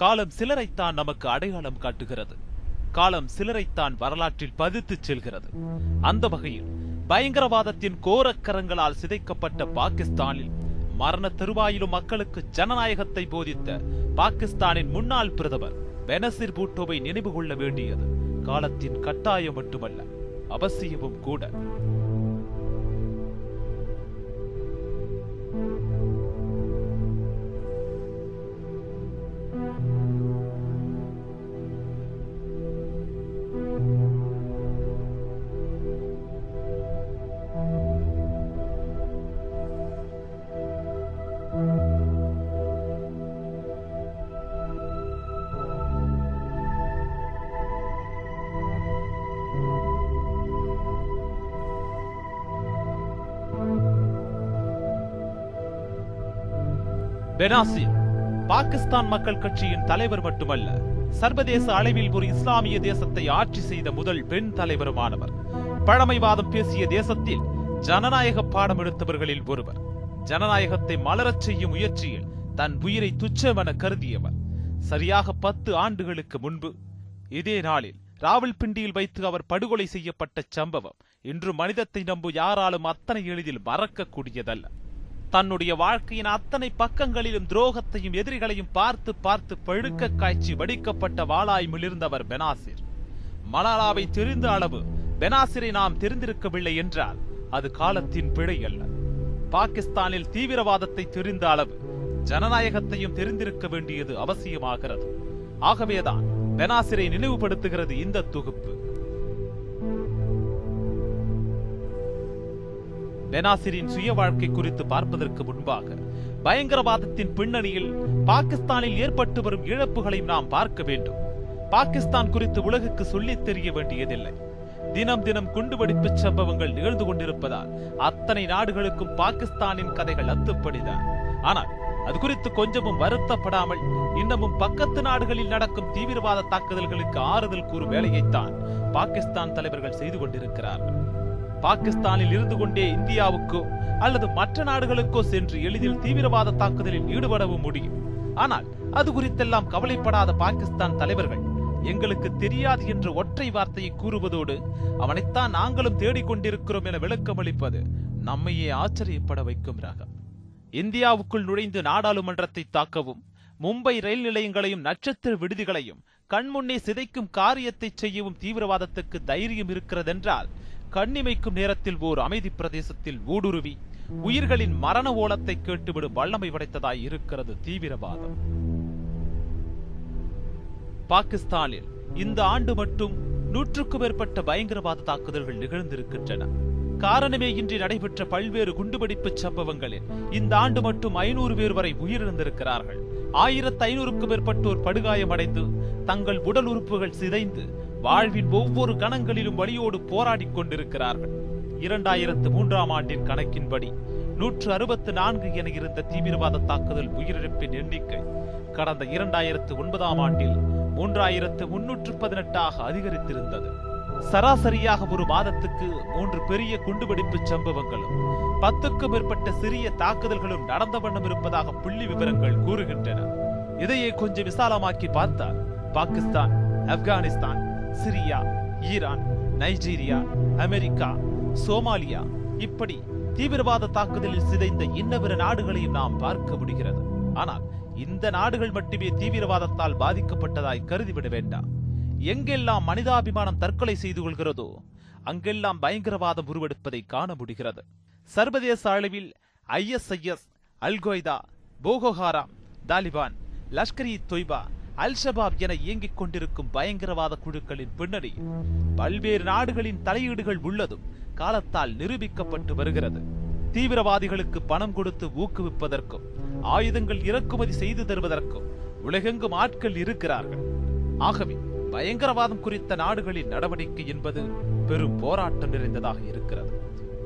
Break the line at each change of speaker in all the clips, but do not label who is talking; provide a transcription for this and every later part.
காலம் சிலரைத்தான் நமக்கு அடையாளம் காட்டுகிறது. காலம் சிலரைத்தான் வரலாற்றில் பதித்து செல்கிறது. அந்த வகையில் பயங்கரவாதத்தின் கோரக்கரங்களால் சிதைக்கப்பட்ட பாகிஸ்தானில் மரண தருவாயிலும் மக்களுக்கு ஜனநாயகத்தை போதித்த பாகிஸ்தானின் முன்னாள் பிரதமர் பெனசிர் பூட்டோவை நினைவு கொள்ள வேண்டியது காலத்தின் கட்டாயம் மட்டுமல்ல அவசியமும் கூட. பெனாசிர் பாகிஸ்தான் மக்கள் கட்சியின் தலைவர் மட்டுமல்ல சர்வதேச அளவில் ஒரு இஸ்லாமிய தேசத்தை ஆட்சி செய்த முதல் பெண் தலைவருமானவர். பழமைவாதம் பேசிய தேசத்தில் ஜனநாயக பாடம் எடுத்தவர்களில் ஒருவர். ஜனநாயகத்தை மலரச் செய்யும் முயற்சியில் தன் உயிரை துச்சமென கருதியவர். சரியாக பத்து ஆண்டுகளுக்கு முன்பு இதே நாளில் ராவல்பிண்டியில் வைத்து அவர் படுகொலை செய்யப்பட்ட சம்பவம் இன்று மனிதத்தை நம்பு யாராலும் அத்தனை எளிதில் மறக்கக்கூடியதல்ல. தன்னுடைய வாழ்க்கையின் அத்தனை பக்கங்களிலும் துரோகத்தையும் எதிரிகளையும் பார்த்து பார்த்து பழுக்க காய்ச்சி வடிக்கப்பட்ட வாளாய் மிளிர்ந்தவர் பெனாசிர். மலாலாவை தெரிந்த அளவு பெனாசிரை நாம் தெரிந்திருக்கவில்லை என்றால் அது காலத்தின் பிழை அல்ல. பாகிஸ்தானில் தீவிரவாதத்தை தெரிந்த அளவு ஜனநாயகத்தையும் தெரிந்திருக்க வேண்டியது அவசியமாகிறது. ஆகவேதான் பெனாசிரை நினைவுபடுத்துகிறது இந்த தொகுப்பு. பெனாசிரின் சுய வாழ்க்கை குறித்து பார்ப்பதற்கு முன்பாக பயங்கரவாதத்தின் பின்னணியில் பாகிஸ்தானில் ஏற்பட்டு வரும் இழப்புகளையும் நாம் பார்க்க வேண்டும். பாகிஸ்தான் குறித்து உலகுக்கு சொல்லித் தெரிய வேண்டியதில்லை. தினம் தினம் குண்டுவெடிப்பு சம்பவங்கள் நிகழ்ந்து கொண்டிருப்பதால் அத்தனை நாடுகளுக்கும் பாகிஸ்தானின் கதைகள் அத்துப்படிதான். ஆனால் அது குறித்து கொஞ்சமும் வருத்தப்படாமல் இன்னமும் பக்கத்து நாடுகளில் நடக்கும் தீவிரவாத தாக்குதல்களுக்கு ஆறுதல் கூறும் வேலையைத்தான் பாகிஸ்தான் தலைவர்கள் செய்து கொண்டிருக்கிறார்கள். பாகிஸ்தானில் இருந்து கொண்டே இந்தியாவுக்கோ அல்லது மற்ற நாடுகளுக்கோ சென்று எளிதில் தீவிரவாத தாக்குதலில் ஈடுபடவும் முடியும். ஆனால் அது குறித்தெல்லாம் கவலைப்படாத பாகிஸ்தான் தலைவர்கள் எங்களுக்கு தெரியாது என்ற ஒற்றை வார்த்தையை கூறுவதோடு அவனைத்தான் நாங்களும் தேடிக்கொண்டிருக்கிறோம் என விளக்கமளிப்பது நம்மையே ஆச்சரியப்பட வைக்கும் ராகம். இந்தியாவுக்குள் நுழைந்து நாடாளுமன்றத்தை தாக்கவும் மும்பை ரயில் நிலையங்களையும் நட்சத்திர விடுதிகளையும் கண்முன்னே சிதைக்கும் காரியத்தை செய்யவும் தீவிரவாதத்துக்கு தைரியம் இருக்கிறதென்றால் கண்ணிமைக்கும் நேரத்தில் ஓர் அமைதி பிரதேசத்தில் ஊடுருவி உயிர்களின் மரண ஓலத்தை கேட்டுவிடும் வல்லமை படைத்ததாய் இருக்கிறது தீவிரவாதம். பாகிஸ்தானில் இந்த ஆண்டு மட்டும் நூற்றுக்கும் மேற்பட்ட பயங்கரவாத தாக்குதல்கள் நிகழ்ந்திருக்கின்றன. காரணமே இன்றி நடைபெற்ற பல்வேறு குண்டுவெடிப்பு சம்பவங்களில் இந்த ஆண்டு மட்டும் ஐநூறு பேர் வரை உயிரிழந்திருக்கிறார்கள். ஆயிரத்து ஐநூறுக்கும் மேற்பட்டோர் படுகாயமடைந்து தங்கள் உடல் உறுப்புகள் சிதைந்து வாழ்வின் ஒவ்வொரு கணங்களிலும் வழியோடு போராடிக் கொண்டிருக்கிறார்கள். இரண்டாயிரத்து மூன்றாம் ஆண்டின் கணக்கின்படி நூற்று அறுபத்து நான்கு என இருந்த தீவிரவாத தாக்குதல் உயிரிழப்பின் எண்ணிக்கை கடந்த இரண்டாயிரத்து ஒன்பதாம் ஆண்டில் மூன்றாயிரத்து முன்னூற்று பதினெட்டாக அதிகரித்திருந்தது. சராசரியாக ஒரு மாதத்துக்கு மூன்று பெரிய குண்டுவெடிப்பு சம்பவங்களும் பத்துக்கும் மேற்பட்ட சிறிய தாக்குதல்களும் நடந்த வண்ணம் இருப்பதாக புள்ளி விவரங்கள் கூறுகின்றன. இதையே கொஞ்சம் விசாலமாக்கி பார்த்தால் Pakistan Afghanistan Syria Iran Nigeria America Somalia இப்படி தீவிரவாத தாக்குதலில் சிதைந்த இன்னவிர நாடுகளையும் நாம் பார்க்க முடிகிறது. ஆனால் இந்த நாடுகள் மட்டுமே தீவிரவாதத்தால் பாதிக்கப்பட்டதாய் கருதிவிட வேண்டாம். எங்கெல்லாம் மனிதாபிமானம் தற்கொலை செய்து கொள்கிறதோ அங்கெல்லாம் பயங்கரவாதம் உருவெடுப்பதை காண முடிகிறது. சர்வதேச அளவில் ISIS al Qaeda Boko Haram Taliban Lashkar e Taiba al Shabaab என இயங்கிக் கொண்டிருக்கும் பயங்கரவாத குழுக்களின் பின்னணி பல்வேறு நாடுகளின் தலையீடுகள் உள்ளதும் காலத்தால் நிரூபிக்கப்பட்டு வருகிறது. தீவிரவாதிகளுக்கு பணம் கொடுத்து ஊக்குவிப்பதற்கும் ஆயுதங்கள் இறக்குமதி செய்து தருவதற்கும் உலகெங்கும் ஆட்கள் இருக்கிறார்கள். ஆகவே பயங்கரவாதம் குறித்த நாடுகளின் நடவடிக்கை என்பது பெரும் போராட்டம் நிறைந்ததாக இருக்கிறது.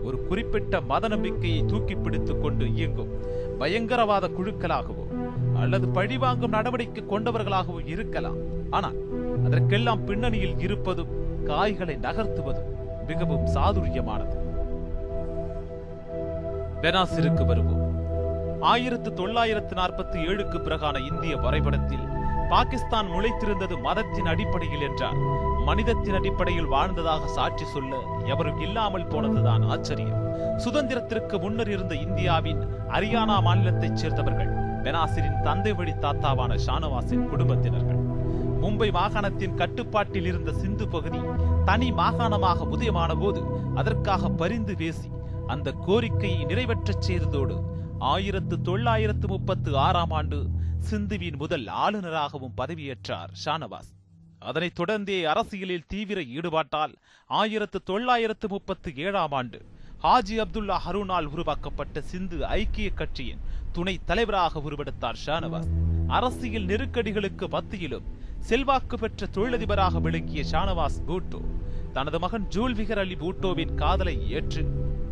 ஒரு குறிப்பிட்ட மத நம்பிக்கையை தூக்கி பிடித்துக் கொண்டு இயங்கும் பயங்கரவாத குழுக்களாகவோ அல்லது பழிவாங்கும் நடவடிக்கை கொண்டவர்களாகவும் இருக்கலாம். ஆனால் அதற்கெல்லாம் பின்னணியில் இருப்பதும் காய்களை நகர்த்துவதும் மிகவும் சாதுரியமானது. பெனாசிருக்கு வருவோம். ஆயிரத்து தொள்ளாயிரத்து நாற்பத்தி ஏழுக்கு பிறகான இந்திய வரைபடத்தில் பாகிஸ்தான் முளைத்திருந்தது மதத்தின் அடிப்படையில் என்றால் மனிதத்தின் அடிப்படையில் வாழ்ந்ததாக சாட்சி சொல்ல எவரும் இல்லாமல் போனதுதான் ஆச்சரியம். சுதந்திரத்திற்கு முன்னர் இருந்த இந்தியாவின் ஹரியானா மாநிலத்தைச் சேர்ந்தவர்கள் பெனாசிரின் தந்தை வழி தாத்தாவான ஷானவாசின் குடும்பத்தினர்கள். மும்பை மாகாணத்தின் கட்டுப்பாட்டில் இருந்த சிந்து பகுதி தனி மாகாணமாக உதயமான போது அதற்காக பரிந்து பேசி அந்த கோரிக்கையை நிறைவேற்றச் செய்ததோடு ஆயிரத்து தொள்ளாயிரத்து முப்பத்து ஆறாம் ஆண்டு சிந்துவின் முதல் ஆளுநராகவும் பதவியேற்றார் ஷானவாஸ். அதனைத் தொடர்ந்தே அரசியலில் தீவிர ஈடுபாட்டால் ஆயிரத்து தொள்ளாயிரத்து முப்பத்து ஏழாம் ஆண்டு ஹாஜி அப்துல்லா ஹருனால் உருவாக்கப்பட்ட சிந்து ஐக்கிய கட்சியின் துணை தலைவராக உருவெடுத்தார் ஷானவாஸ். அரசியல் நெருக்கடிகளுக்கு மத்தியிலும் செல்வாக்கு பெற்ற தொழிலதிபராக விளங்கிய ஷானவாஸ் பூட்டோ தனது மகன் ஜூல்விகர் அலி பூட்டோவின் காதலை ஏற்று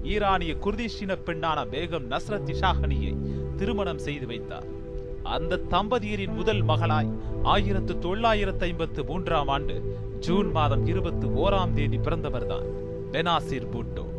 ஈரானிய குர்திஷின பெண்ணான பேகம் நஸ்ரத் இஷாஹனியை திருமணம் செய்து வைத்தார். அந்த தம்பதியரின் முதல் மகளாய் ஆயிரத்து தொள்ளாயிரத்து ஐம்பத்து மூன்றாம் ஆண்டு ஜூன் மாதம் இருபத்தி ஓராம் தேதி பிறந்தவர்தான் பெனாசிர் பூட்டோ.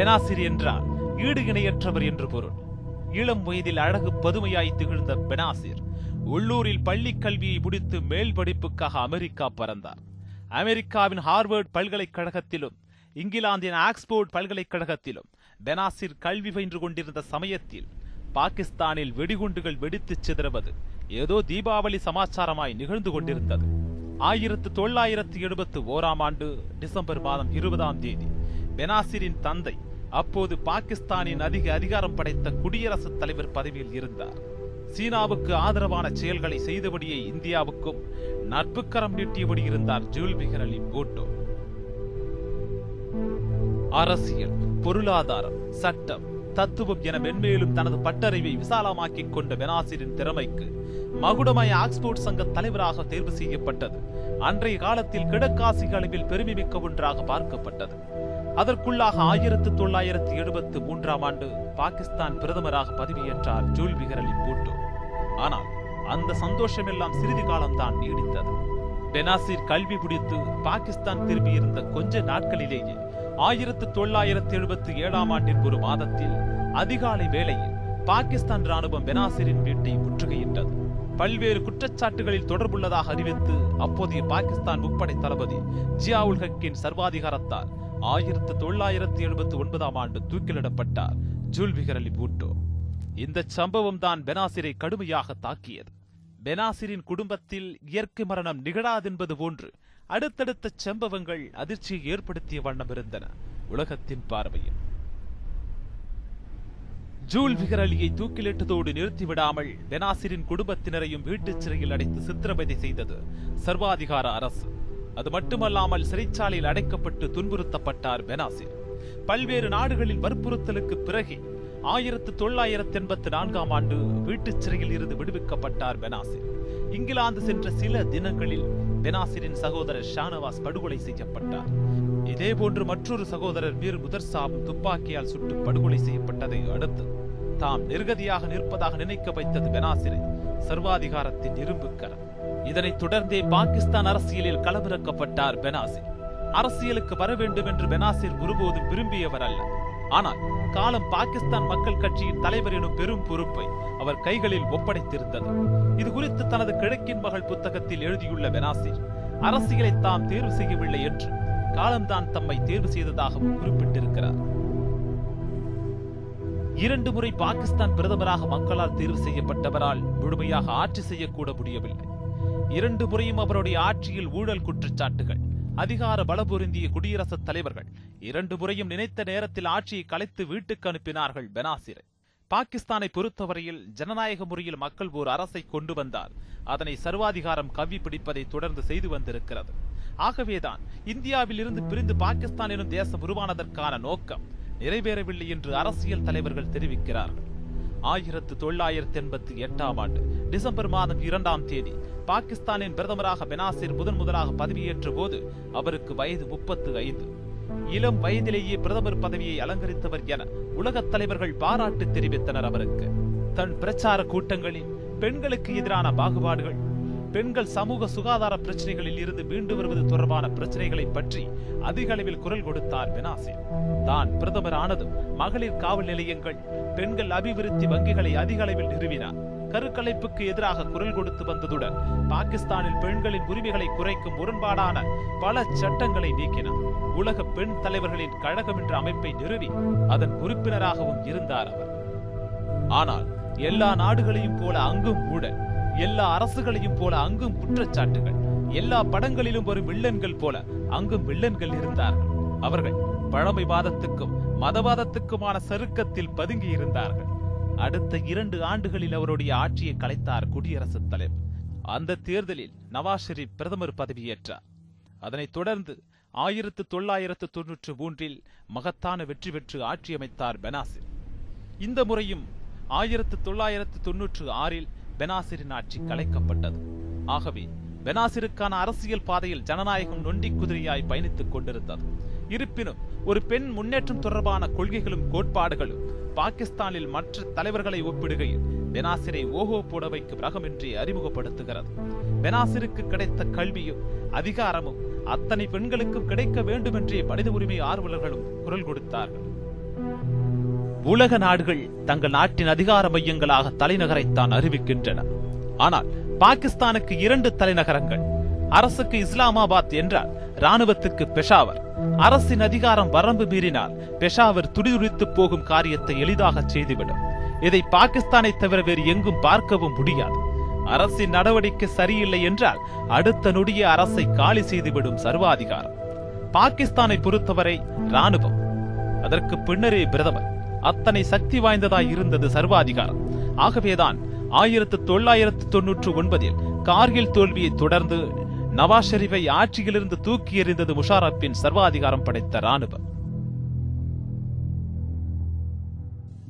பெனாசிர் என்றால் ஈடு இணையற்றவர் என்று பொருள். இளம் வயதில் அழகு பதுமையாய் திகழ்ந்த பெனாசிர் உள்ளூரில் பள்ளி கல்வியை முடித்து மேல் படிப்புக்காக அமெரிக்கா பறந்தார். அமெரிக்காவின் ஹார்வர்ட் பல்கலைக்கழகத்திலும் இங்கிலாந்தின் ஆக்ஸ்போர்ட் பல்கலைக்கழகத்திலும் பெனாசிர் கல்வி பயின்று கொண்டிருந்த சமயத்தில் பாகிஸ்தானில் வெடிகுண்டுகள் வெடித்துச் சிதறுவது ஏதோ தீபாவளி சமாச்சாரமாய் நிகழ்ந்து கொண்டிருந்தது. ஆயிரத்து தொள்ளாயிரத்து எழுபத்து ஓராம் ஆண்டு டிசம்பர் மாதம் இருபதாம் தேதி பெனாசிரின் தந்தை அப்போது பாகிஸ்தானின் அதிக அதிகாரம் படைத்த குடியரசுத் தலைவர் பதவியில் இருந்தார். சீனாவுக்கு ஆதரவான செயல்களை செய்தபடியே இந்தியாவுக்கும் நட்புக்கரம் நீட்டியபடி இருந்தார் ஜூல்பிகர் அலி பூட்டோ. அரசியல் பொருளாதாரம் சட்டம் தத்துவம் என மென்மேலும் தனது பட்டறிவை விசாலமாக்கிக் கொண்ட பெனாசிரின் திறமைக்கு மகுடமய ஆக்ஸ்போர்ட் சங்க தலைவராக தேர்வு செய்யப்பட்டது. அன்றைய காலத்தில் கிழக்காசிய அளவில் பெருமைமிக்க ஒன்றாக பார்க்கப்பட்டது. அதற்குள்ளாக ஆயிரத்து தொள்ளாயிரத்து எழுபத்து மூன்றாம் ஆண்டு பாகிஸ்தான் பிரதமராக பதவியேற்றார் ஜூல்பிகர் அலி பூட்டோ. ஆனால் அந்த சந்தோஷமெல்லாம் சிறிது காலம்தான் நீடித்தது. பெனாசிர் கல்வி முடித்து பாகிஸ்தான் திரும்பியிருந்த கொஞ்ச நாட்களிலேயே ஆயிரத்து தொள்ளாயிரத்து எழுபத்தி ஏழாம் ஆண்டின் ஒரு மாதத்தில் அதிகாலை வேளையில் பாகிஸ்தான் ராணுவம் பெனாசிரின் வீட்டை முற்றுகையிட்டது. பல்வேறு குற்றச்சாட்டுகளில் தொடர்புள்ளதாக அறிவித்து அப்போதைய பாகிஸ்தான் முப்படை தளபதி ஜியாவுல் ஹக்கின் சர்வாதிகாரத்தால் ஆயிரத்து தொள்ளாயிரத்து எழுபத்தி ஒன்பதாம் ஆண்டு தூக்கிலிடப்பட்டார் ஜூல்விகர் அலி பூட்டோ. இந்த சம்பவம் தான் பெனாசிரை கடுமையாக தாக்கியது. பெனாசிரின் குடும்பத்தில் இயற்கை மரணம் நிகழாதென்பது போன்று அடுத்தடுத்த சம்பவங்கள் அதிர்ச்சியை ஏற்படுத்திய வண்ணம் இருந்தன. உலகத்தின் பார்வையில். ஜூல் விகர் அலியை தூக்கிலிட்டதோடு நிறுத்திவிடாமல் பெனாசிரின் குடும்பத்தினரையும் வீட்டுச் சிறையில் அடைத்து சித்திரவதை செய்தது சர்வாதிகார அரசு. அது மட்டுமல்லாமல் சிறைச்சாலையில் அடைக்கப்பட்டு துன்புறுத்தப்பட்டார் பெனாசிர் பல்வேறு நாடுகளில் வற்புறுத்தலுக்கு பிறகே ஆயிரத்து தொள்ளாயிரத்து எண்பத்தி நான்காம் ஆண்டு வீட்டுச் சிறையில் இருந்து விடுவிக்கப்பட்டார் பெனாசிர் இங்கிலாந்து சென்ற சில தினங்களில் பெனாசிரின் சகோதரர் ஷானவாஸ் படுகொலை செய்யப்பட்டார். இதேபோன்று மற்றொரு சகோதரர் வீர் முதர்சாப் துப்பாக்கியால் சுட்டு படுகொலை செய்யப்பட்டதை அடுத்து தாம் நிர்கதியாக நிற்பதாக நினைக்க வைத்தது பெனாசிரை சர்வாதிகாரத்தின் இரும்பு இதனைத் தொடர்ந்தே பாகிஸ்தான் அரசியலில் களமிறக்கப்பட்டார் பெனாசிர். அரசியலுக்கு வர வேண்டும் என்று பெனாசிர் ஒருபோதும் விரும்பியவர் அல்ல ஆனால் காலம் பாகிஸ்தான் மக்கள் கட்சியின் தலைவர் எனும் பெரும் பொறுப்பை அவர் கைகளில் ஒப்படைத்திருந்தது. இது குறித்து தனது கிழக்கின் மகள் புத்தகத்தில் எழுதியுள்ள பெனாசிர் அரசியலை தாம் தேர்வு செய்யவில்லை என்று காலம்தான் தம்மை தேர்வு செய்ததாகவும் குறிப்பிட்டிருக்கிறார். இரண்டு முறை பாகிஸ்தான் பிரதமராக மக்களால் தேர்வு செய்யப்பட்டவரால் முழுமையாக ஆட்சி செய்யக்கூட முடியவில்லை. இரண்டு முறையும் அவருடைய ஆட்சியில் ஊழல் குற்றச்சாட்டுகள் அதிகார பலபொருந்திய குடியரசுத் தலைவர்கள் இரண்டு முறையும் நினைத்த நேரத்தில் ஆட்சியை கலைத்து வீட்டுக்கு அனுப்பினார்கள் பெனாசிரை. பாகிஸ்தானை பொறுத்தவரையில் ஜனநாயக முறையில் மக்கள் ஓர் அரசை கொண்டு வந்தால் அதனை சர்வாதிகாரம் கவ்வி பிடிப்பதை தொடர்ந்து செய்து வந்திருக்கிறது. ஆகவேதான் இந்தியாவில் இருந்து பிரிந்து பாகிஸ்தான் எனும் தேசம் உருவானதற்கான நோக்கம் நிறைவேறவில்லை என்று அரசியல் தலைவர்கள் தெரிவிக்கிறார்கள். ஆயிரத்து தொள்ளாயிரத்தி எண்பத்தி எட்டாம் ஆண்டு டிசம்பர் மாதம் இரண்டாம் தேதி பாகிஸ்தானின் பிரதமராக பெனாசிர் முதன் முதலாக பதவியேற்ற போது அவருக்கு வயது முப்பத்து ஐந்து. இளம் வயதிலேயே பிரதமர் பதவியை அலங்கரித்தவர் என உலகத் தலைவர்கள் பாராட்டு தெரிவித்தனர் அவருக்கு. தன் பிரச்சார கூட்டங்களில் பெண்களுக்கு எதிரான பாகுபாடுகள் பெண்கள் சமூக சுகாதார பிரச்சனைகளில் இருந்து மீண்டு வருவது தொடர்பான பிரச்சனைகளை பற்றி அதிக அளவில் குரல் கொடுத்தார் பெனாசிர். தான் பிரதமர் ஆனதும் மகளிர் காவல் நிலையங்கள் பெண்கள் அபிவிருத்தி வங்கிகளை அதிக அளவில் நிறுவினார். கருக்கலைப்புக்கு எதிராக குரல் கொடுத்து வந்ததுடன் பாகிஸ்தானில் பெண்களின் உரிமைகளை குறைக்கும் முரண்பாடான பல சட்டங்களை நீக்கினார். உலக பெண் தலைவர்களின் கழகம் என்ற அமைப்பை நிறுவி அதன் உறுப்பினராகவும் இருந்தார் அவர். ஆனால் எல்லா நாடுகளையும் போல அங்கும் கூட எல்லா அரசுகளையும் போல அங்கும் குற்றச்சாட்டுகள். எல்லா படங்களிலும் வரும் வில்லன்கள் போல அங்கும் வில்லன்கள் இருந்தார்கள். அவர்கள் பழமைவாதத்துக்கும் மதவாதத்துக்குமான சருக்கத்தில் பதுங்கி இருந்தார்கள். அடுத்த இரண்டு ஆண்டுகளில் அவருடைய ஆட்சியை கலைத்தார் குடியரசுத் தலைவர். அந்த தேர்தலில் நவாஸ் ஷெரீப் பிரதமர் பதவியேற்றார். அதனைத் தொடர்ந்து ஆயிரத்து தொள்ளாயிரத்து தொன்னூற்று மூன்றில் மகத்தான வெற்றி பெற்று ஆட்சி அமைத்தார் பெனாசிர். இந்த முறையும் ஆயிரத்து தொள்ளாயிரத்து தொன்னூற்று ஆறில் பெனாசிரின் ஆட்சி கலைக்கப்பட்டது. ஆகவே பெனாசிருக்கான அரசியல் பாதையில் ஜனநாயகம் நொண்டி குதிரையாய் பயணித்துக் கொண்டிருந்தது. இருப்பினும் ஒரு பெண் முன்னேற்றம் தொடர்பான கொள்கைகளும் கோட்பாடுகளும் பாகிஸ்தானில் மற்ற தலைவர்களை ஒப்பிடுகையில் பெனாசிரை ஓஹோ புடவைக்கு ரகமின்றி அறிமுகப்படுத்துகிறது. பெனாசிருக்கு கிடைத்த கல்வியும் அதிகாரமும் அத்தனை பெண்களுக்கும் கிடைக்க வேண்டுமென்றே மனித உரிமை ஆர்வலர்களும் குரல் கொடுத்தார்கள். உலக நாடுகள் தங்கள் நாட்டின் அதிகார மையங்களாக தலைநகரைத்தான் அறிவிக்கின்றன. ஆனால் பாகிஸ்தானுக்கு இரண்டு தலைநகரங்கள் அரசுக்கு இஸ்லாமாபாத் என்றால் ராணுவத்துக்கு பெஷாவர். அரசின் அதிகாரம் வரம்பு மீறினால் பெஷாவர் துடிதுடித்து போகும் காரியத்தை எளிதாக செய்துவிடும். இதை பாகிஸ்தானை தவிர வேறு எங்கும் பார்க்கவும் முடியாது. அரசின் நடவடிக்கை சரியில்லை என்றால் அடுத்த நொடிய அரசை காலி செய்துவிடும் சர்வாதிகாரம். பாகிஸ்தானை பொறுத்தவரை ராணுவம் அதற்கு பின்னரே பிரதமர் அத்தனை சக்தி வாய்ந்ததாய் இருந்தது சர்வாதிகாரம். ஆகவேதான் ஆயிரத்து தொள்ளாயிரத்து தொன்னூற்று ஒன்பதில் கார்கில் தோல்வியை தொடர்ந்து நவாஸ் ஷெரீஃபை ஆட்சியிலிருந்து தூக்கி எறிந்தது முஷாரப்பின் சர்வாதிகாரம் படைத்த ராணுவம்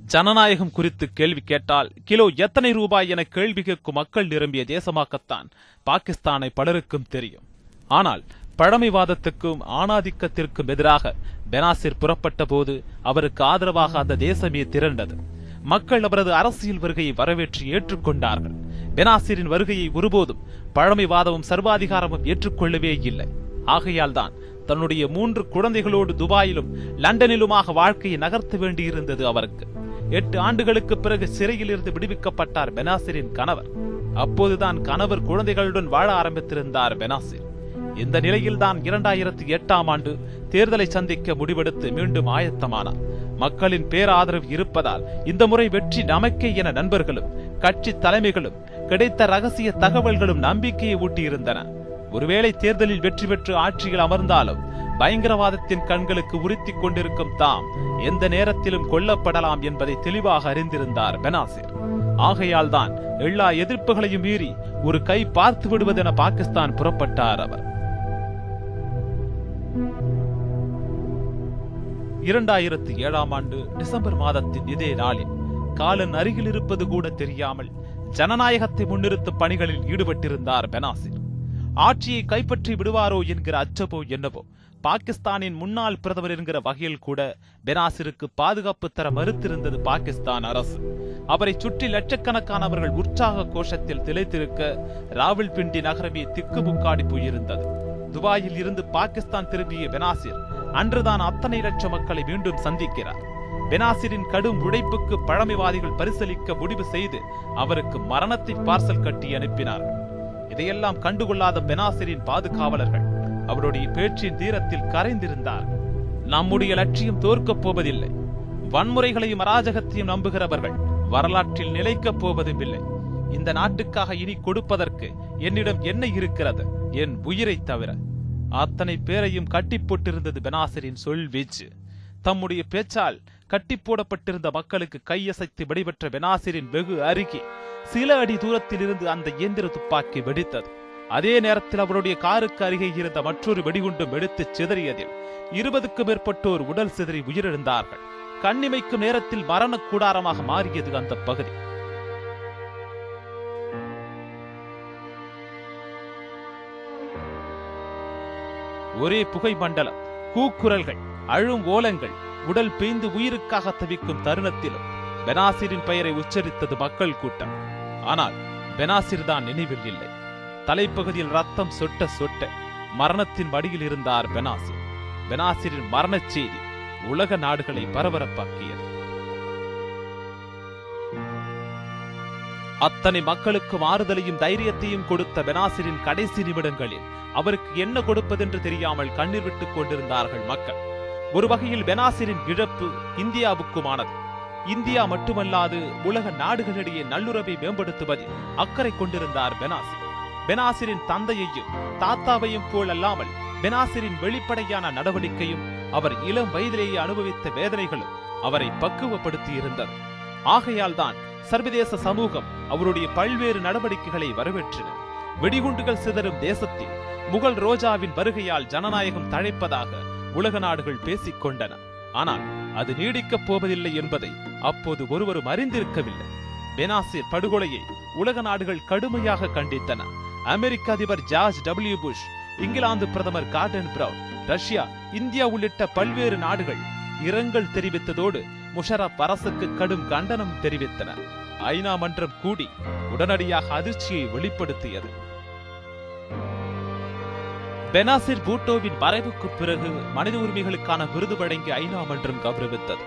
ஜனநாயகம் குறித்து கேள்வி கேட்டால் கிலோ எத்தனை ரூபாய் என கேள்வி கேட்கும் மக்கள் நிரம்பிய தேசமாக்கத்தான் பாகிஸ்தானை பலருக்கும் தெரியும். ஆனால் பழமைவாதத்துக்கும் ஆணாதிக்கத்திற்கும் எதிராக பெனாசிர் புறப்பட்ட போது அவருக்கு ஆதரவாக அந்த தேசமே திரண்டது. மக்கள் அவரது அரசியல் வருகையை வரவேற்று ஏற்றுக்கொண்டார்கள். பெனாசிரின் வருகையை ஒருபோதும் பழமைவாதமும் சர்வாதிகாரமும் ஏற்றுக்கொள்ளவே இல்லை. ஆகையால் தான் தன்னுடைய மூன்று குழந்தைகளோடு துபாயிலும் லண்டனிலுமாக வாழ்க்கையை நகர்த்த வேண்டியிருந்தது அவருக்கு. எட்டு ஆண்டுகளுக்கு பிறகு சிறையில் இருந்து விடுவிக்கப்பட்டார் பெனாசிரின் கணவர். அப்போதுதான் கணவர் குழந்தைகளுடன் வாழ ஆரம்பித்திருந்தார் பெனாசிர். இந்த நிலையில்தான் இரண்டாயிரத்தி எட்டாம் ஆண்டு தேர்தலை சந்திக்க முடிவெடுத்து மீண்டும் ஆயத்தமானார். மக்களின் பேராதரவு இருப்பதால் இந்த முறை வெற்றி நமக்கே என நண்பர்களும் கட்சி தலைமைகளும் கிடைத்த ரகசிய தகவல்களும் நம்பிக்கையை ஊட்டியிருந்தன. ஒருவேளை தேர்தலில் வெற்றி பெற்று ஆட்சியில் அமர்ந்தாலும் பயங்கரவாதத்தின் கண்களுக்கு உறுத்தி கொண்டிருக்கும் தாம் எந்த நேரத்திலும் கொல்லப்படலாம் என்பதை தெளிவாக அறிந்திருந்தார் பெனாசிர். ஆகையால் தான் எல்லா எதிர்ப்புகளையும் மீறி ஒரு கை பார்த்து விடுவதென பாகிஸ்தான் புறப்பட்டார் அவர். இரண்டாயிரத்து ஏழாம் ஆண்டு டிசம்பர் மாதத்தின் இதே நாளில் காலன் அருகில் இருப்பது கூட தெரியாமல் ஜனநாயகத்தை முன்னிறுத்தும் பணிகளில் ஈடுபட்டிருந்தார் பெனாசிர் ஆட்சியை கைப்பற்றி விடுவாரோ என்கிற அச்சமோ என்னவோ பாகிஸ்தானின் முன்னாள் பிரதமர் என்கிற வகையில் கூட பெனாசிருக்கு பாதுகாப்பு தர மறுத்திருந்தது பாகிஸ்தான் அரசு. அவரை சுற்றி லட்சக்கணக்கானவர்கள் உற்சாக கோஷத்தில் திளைத்திருக்க ராவல்பிண்டி நகரமே திக்குமுக்காடி போயிருந்தது. துபாயில் இருந்து பாகிஸ்தான் திரும்பிய பெனாசிர் அன்றுதான் அத்தனை லட்சம் மக்களை மீண்டும் சந்திக்கிறார். பெனாசிரின் கடும் உழைப்புக்கு பழமைவாதிகள் பரிசலிக்க முடிவு செய்து அவருக்கு மரணத்தை பார்சல் கட்டி அனுப்பினார். இதையெல்லாம் கண்டுகொள்ளாத பெனாசிரின் பாதுகாவலர்கள் அவருடைய பேச்சின் தீரத்தில் கரைந்திருந்தார். நம்முடைய லட்சியம் தோற்கப் போவதில்லை. வன்முறைகளையும் அராஜகத்தையும் நம்புகிறவர்கள் வரலாற்றில் நிலைக்கப் போவதும் இல்லை. இந்த நாட்டுக்காக இனி கொடுப்பதற்கு என்னிடம் என்ன இருக்கிறது? என் உயிரை தவிர. அத்தனை பேரையும் கட்டி போட்டிருந்தது பெனாசரின் சொல் வீச்சு. தம்முடைய பேச்சால் கட்டி போடப்பட்டிருந்த மக்களுக்கு கையசைத்து வெடிபெற்ற பெனாசிரின் வெகு அருகே சில அடி தூரத்தில் இருந்து அந்த இயந்திர துப்பாக்கி வெடித்தது. அதே நேரத்தில் அவருடைய காருக்கு அருகே இருந்த மற்றொரு வெடிகுண்டும் வெடித்து சிதறியதில் இருபதுக்கும் மேற்பட்டோர் உடல் சிதறி உயிரிழந்தார்கள். கண்ணிமைக்கும் நேரத்தில் மரண கூடாரமாக மாறியது அந்த பகுதி. ஒரே புகை மண்டலம் கூக்குரல்கள் அழும் ஓலங்கள் உடல் பீய்ந்து உயிருக்காக தவிக்கும் தருணத்திலும் பெனாசிரின் பெயரை உச்சரித்தது மக்கள் கூட்டம். ஆனால் பெனாசிர் தான் நினைவில் இல்லை. தலைப்பகுதியில் ரத்தம் சொட்ட சொட்ட மரணத்தின் வடியில் இருந்தார் பெனாசிர். பெனாசிரின் மரணச் செய்தி உலக நாடுகளை பரபரப்பாக்கியது. அத்தனை மக்களுக்கும் ஆறுதலையும் தைரியத்தையும் கொடுத்த பெனாசிரின் கடைசி நிமிடங்களில் அவருக்கு என்ன கொடுப்பதென்று தெரியாமல் கண்ணீர் விட்டுக் கொண்டிருந்தார்கள் மக்கள். ஒரு வகையில் பெனாசிரின் இழப்பு இந்தியாவுக்குமானது. இந்தியா மட்டுமல்லாது உலக நாடுகளிடையே நல்லுறவை மேம்படுத்துவதில் அக்கறை கொண்டிருந்தார் பெனாசிர் பெனாசிரின் தந்தையையும் தாத்தாவையும் போல் அல்லாமல் பெனாசிரின் வெளிப்படையான நடவடிக்கையும் அவர் இளம் வயதிலேயே அனுபவித்த வேதனைகளும் அவரை பக்குவப்படுத்தி இருந்தது ஆகையால் தான் சர்வதேச சமூகம் அவருடைய பல்வேறு நடவடிக்கைகளை வரவேற்றன. வெடிகுண்டுகள் சிதறும் தேசத்தில் முகல் ரோஜாவின் வருகையால் ஜனநாயகம் தழைப்பதாக உலக நாடுகள் பேசிக் கொண்டன ஆனால் அது நீடிக்கப் போவதில்லை என்பதை அப்போது ஒருவரும் அறிந்திருக்கவில்லை. பெனாசிர் படுகொலையை உலக நாடுகள் கடுமையாக கண்டித்தன. அமெரிக்க அதிபர் ஜார்ஜ் டபிள்யூ புஷ் இங்கிலாந்து பிரதமர் கார்டன் பிரவுன் ரஷ்யா இந்தியா உள்ளிட்ட பல்வேறு நாடுகள் இரங்கல் தெரிவித்ததோடு முஷரப் அரசுக்கு கடும் கண்டனம் தெரிவித்தன ஐநா மன்றம் கூடி உடனடியாக அதிர்ச்சியை வெளிப்படுத்தியது. பெனாசிர் பூட்டோவின் மறைவுக்கு பிறகு மனித உரிமைகளுக்கான விருது வழங்கி ஐநா மன்றம் கௌரவித்தது.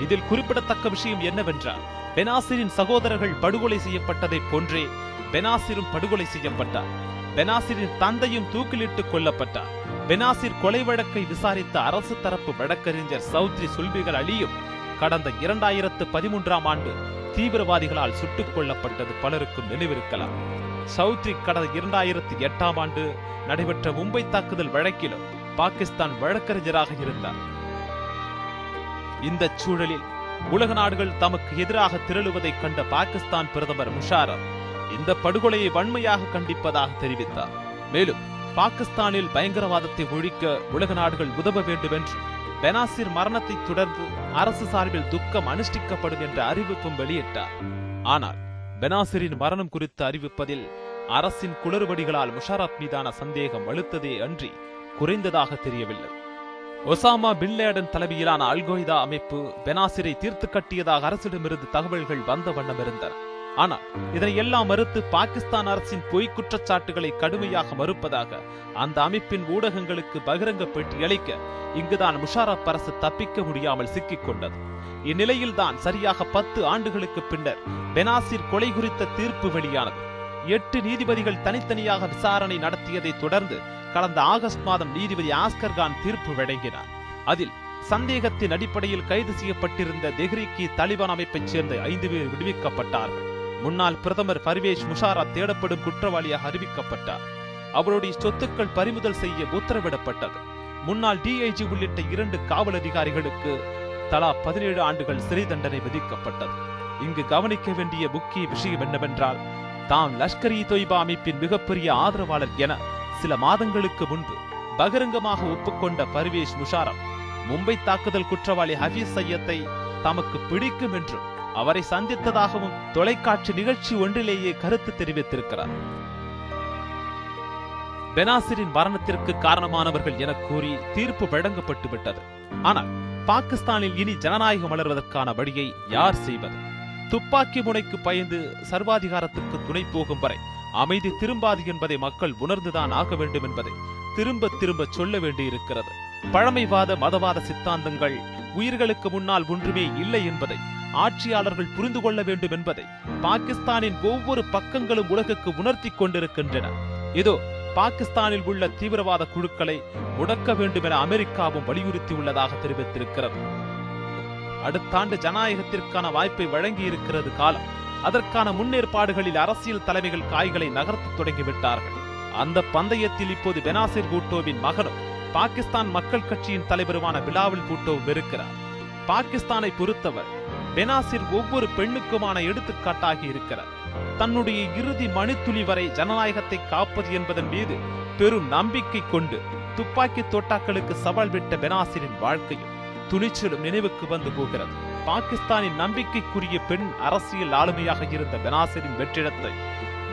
இதில் குறிப்பிடத்தக்க விஷயம் என்னவென்றால் பெனாசிரின் சகோதரர்கள் படுகொலை செய்யப்பட்டதைப் போன்றே பெனாசிரும் படுகொலை செய்யப்பட்டார். பெனாசிரின் தந்தையும் தூக்கிலிட்டுக் கொல்லப்பட்டார். பெனாசிர் கொலை வழக்கை விசாரித்த அரசு தரப்பு வழக்கறிஞர் சௌத்ரி சுல்பிகள் அலியும் கடந்த இரண்டாயிரத்து பதிமூன்றாம் ஆண்டு தீவிரவாதிகளால் சுட்டுக் கொல்லப்பட்டது பலருக்கும் நினைவிருக்கலாம். சவுத்ரி கடந்த இரண்டாயிரத்தி எட்டாம் ஆண்டு நடைபெற்ற மும்பை தாக்குதல் வழக்கிலும் பாகிஸ்தான் வழக்கறிஞராக இருந்தார். இந்த சூழலில் உலக நாடுகள் தமக்கு எதிராக திரளுவதை கண்ட பாகிஸ்தான் பிரதமர் முஷாரப் இந்த படுகொலையை வன்மையாக கண்டிப்பதாக தெரிவித்தார். மேலும் பாகிஸ்தானில் பயங்கரவாதத்தை ஒழிக்க உலக நாடுகள் உதவ வேண்டும் என்று பெனாசிர் மரணத்தை தொடர்ந்து அரசு சார்பில் துக்கம் அனுஷ்டிக்கப்படும் என்ற அறிவிப்பும் வெளியிட்டார். ஆனால் பெனாசிரின் மரணம் குறித்து அறிவிப்பதில் அரசின் குளறுபடிகளால் முஷாரப் மீதான சந்தேகம் வலுத்ததே அன்றி குறைந்ததாக தெரியவில்லை. ஒசாமா பின்லேடன் தலைமையிலான அல்கொய்தா அமைப்பு பெனாசிரை தீர்த்து கட்டியதாக அரசிடமிருந்து தகவல்கள் வந்த வண்ணம் இருந்தன. ஆனால் இதனை எல்லாம் மறுத்து பாகிஸ்தான் அரசின் பொய் குற்றச்சாட்டுகளை கடுமையாக மறுப்பதாக அந்த அமைப்பின் ஊடகங்களுக்கு பகிரங்க பேட்டி அளிக்க இங்குதான் முஷாரப் அரசு தப்பிக்க முடியாமல் சிக்கிக் கொண்டது இந்நிலையில்தான் சரியாக பத்து ஆண்டுகளுக்கு பின்னர் பெனாசிர் கொலை குறித்த தீர்ப்பு வெளியானது. எட்டு நீதிபதிகள் தனித்தனியாக விசாரணை நடத்தியதை தொடர்ந்து கடந்த ஆகஸ்ட் மாதம் நீதிபதி ஆஸ்கர் கான் தீர்ப்பு வழங்கினார். அதில் சந்தேகத்தின் அடிப்படையில் கைது செய்யப்பட்டிருந்த தெஹ்ரிக்கி தலிபான் அமைப்பைச் சேர்ந்த ஐந்து பேர் விடுவிக்கப்பட்டார்கள். முன்னாள் பிரதமர் பர்வேஷ் முஷாரப் தேடப்படும் குற்றவாளியாக அறிவிக்கப்பட்டார். அவருடைய சொத்துக்கள் பறிமுதல் செய்ய உத்தரவிடப்பட்டது. முன்னாள் டிஐஜி உள்ளிட்ட இரண்டு காவல் அதிகாரிகளுக்கு தலா பதினேழு ஆண்டுகள் சிறை தண்டனை விதிக்கப்பட்டது. இங்கு கவனிக்க வேண்டிய முக்கிய விஷயம் என்னவென்றால் தாம் லஷ்கர் இ தொய்பா அமைப்பின் மிகப்பெரிய ஆதரவாளர் என சில மாதங்களுக்கு முன்பு பகிரங்கமாக ஒப்புக்கொண்ட பர்வேஷ் முஷாரப் மும்பை தாக்குதல் குற்றவாளி ஹபீஸ் சையத்தை தமக்கு பிடிக்கும் என்றும் அவரை சந்தித்ததாகவும் தொலைக்காட்சி நிகழ்ச்சி ஒன்றிலேயே கருத்து தெரிவித்திருக்கிறார். பெனாசிரின் மரணத்திற்கு காரணமானவர்கள் என கூறி தீர்ப்பு வழங்கப்பட்டு விட்டது. ஆனால் பாகிஸ்தானில் இனி ஜனநாயகம் வளர்வதற்கான வழியை யார் செய்வது? துப்பாக்கி முனைக்கு பயந்து சர்வாதிகாரத்துக்கு துணை போகும் வரை அமைதி திரும்பாது என்பதை மக்கள் உணர்ந்துதான் ஆக வேண்டும் என்பதை திரும்ப திரும்ப சொல்ல வேண்டியிருக்கிறது. பழமைவாத மதவாத சித்தாந்தங்கள் உயிர்களுக்கு முன்னால் ஒன்றுமே இல்லை என்பதை ஆட்சியாளர்கள் புரிந்து கொள்ள வேண்டும் என்பதை பாகிஸ்தானின் ஒவ்வொரு பக்கங்களும் உலகுக்கு உணர்த்தி கொண்டிருக்கின்றன. இதோ பாகிஸ்தானில் உள்ள தீவிரவாத குழுக்களை முடக்க வேண்டும் என அமெரிக்காவும் வலியுறுத்தியுள்ளதாக தெரிவித்திருக்கிறது. அடுத்த ஆண்டு ஜனநாயகத்திற்கான வாய்ப்பை வழங்கி இருக்கிறது காலம். அதற்கான முன்னேற்பாடுகளில் அரசியல் தலைமைகள் காய்களை நகர்த்த தொடங்கிவிட்டார்கள். அந்த பந்தயத்தில் இப்போது பெனாசிர் பூட்டோவின் மகனும் பாகிஸ்தான் மக்கள் கட்சியின் தலைவருமான பிலாவல் பூட்டோவும் இருக்கிறார். பாகிஸ்தானை பொறுத்தவர் பெனாசிர் ஒவ்வொரு பெண்ணுக்குமான எடுத்துக்காட்டாகி இருக்கிறார். தன்னுடைய இறுதி மணித்துளி வரை ஜனநாயகத்தை காப்பது என்பதன் மீது பெரும் நம்பிக்கை கொண்டு துப்பாக்கி தோட்டாக்களுக்கு சவால் விட்ட பெனாசிரின் வாழ்க்கையும் துணிச்சலும் நினைவுக்கு வந்து போகிறது. பாகிஸ்தானின் நம்பிக்கைக்குரிய பெண் அரசியல் ஆளுமையாக இருந்த பெனாசிரின் வெற்றிடத்தை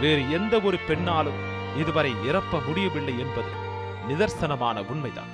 வேறு எந்த ஒரு பெண்ணாலும் இதுவரை நிரப்ப முடியவில்லை என்பது நிதர்சனமான உண்மைதான்.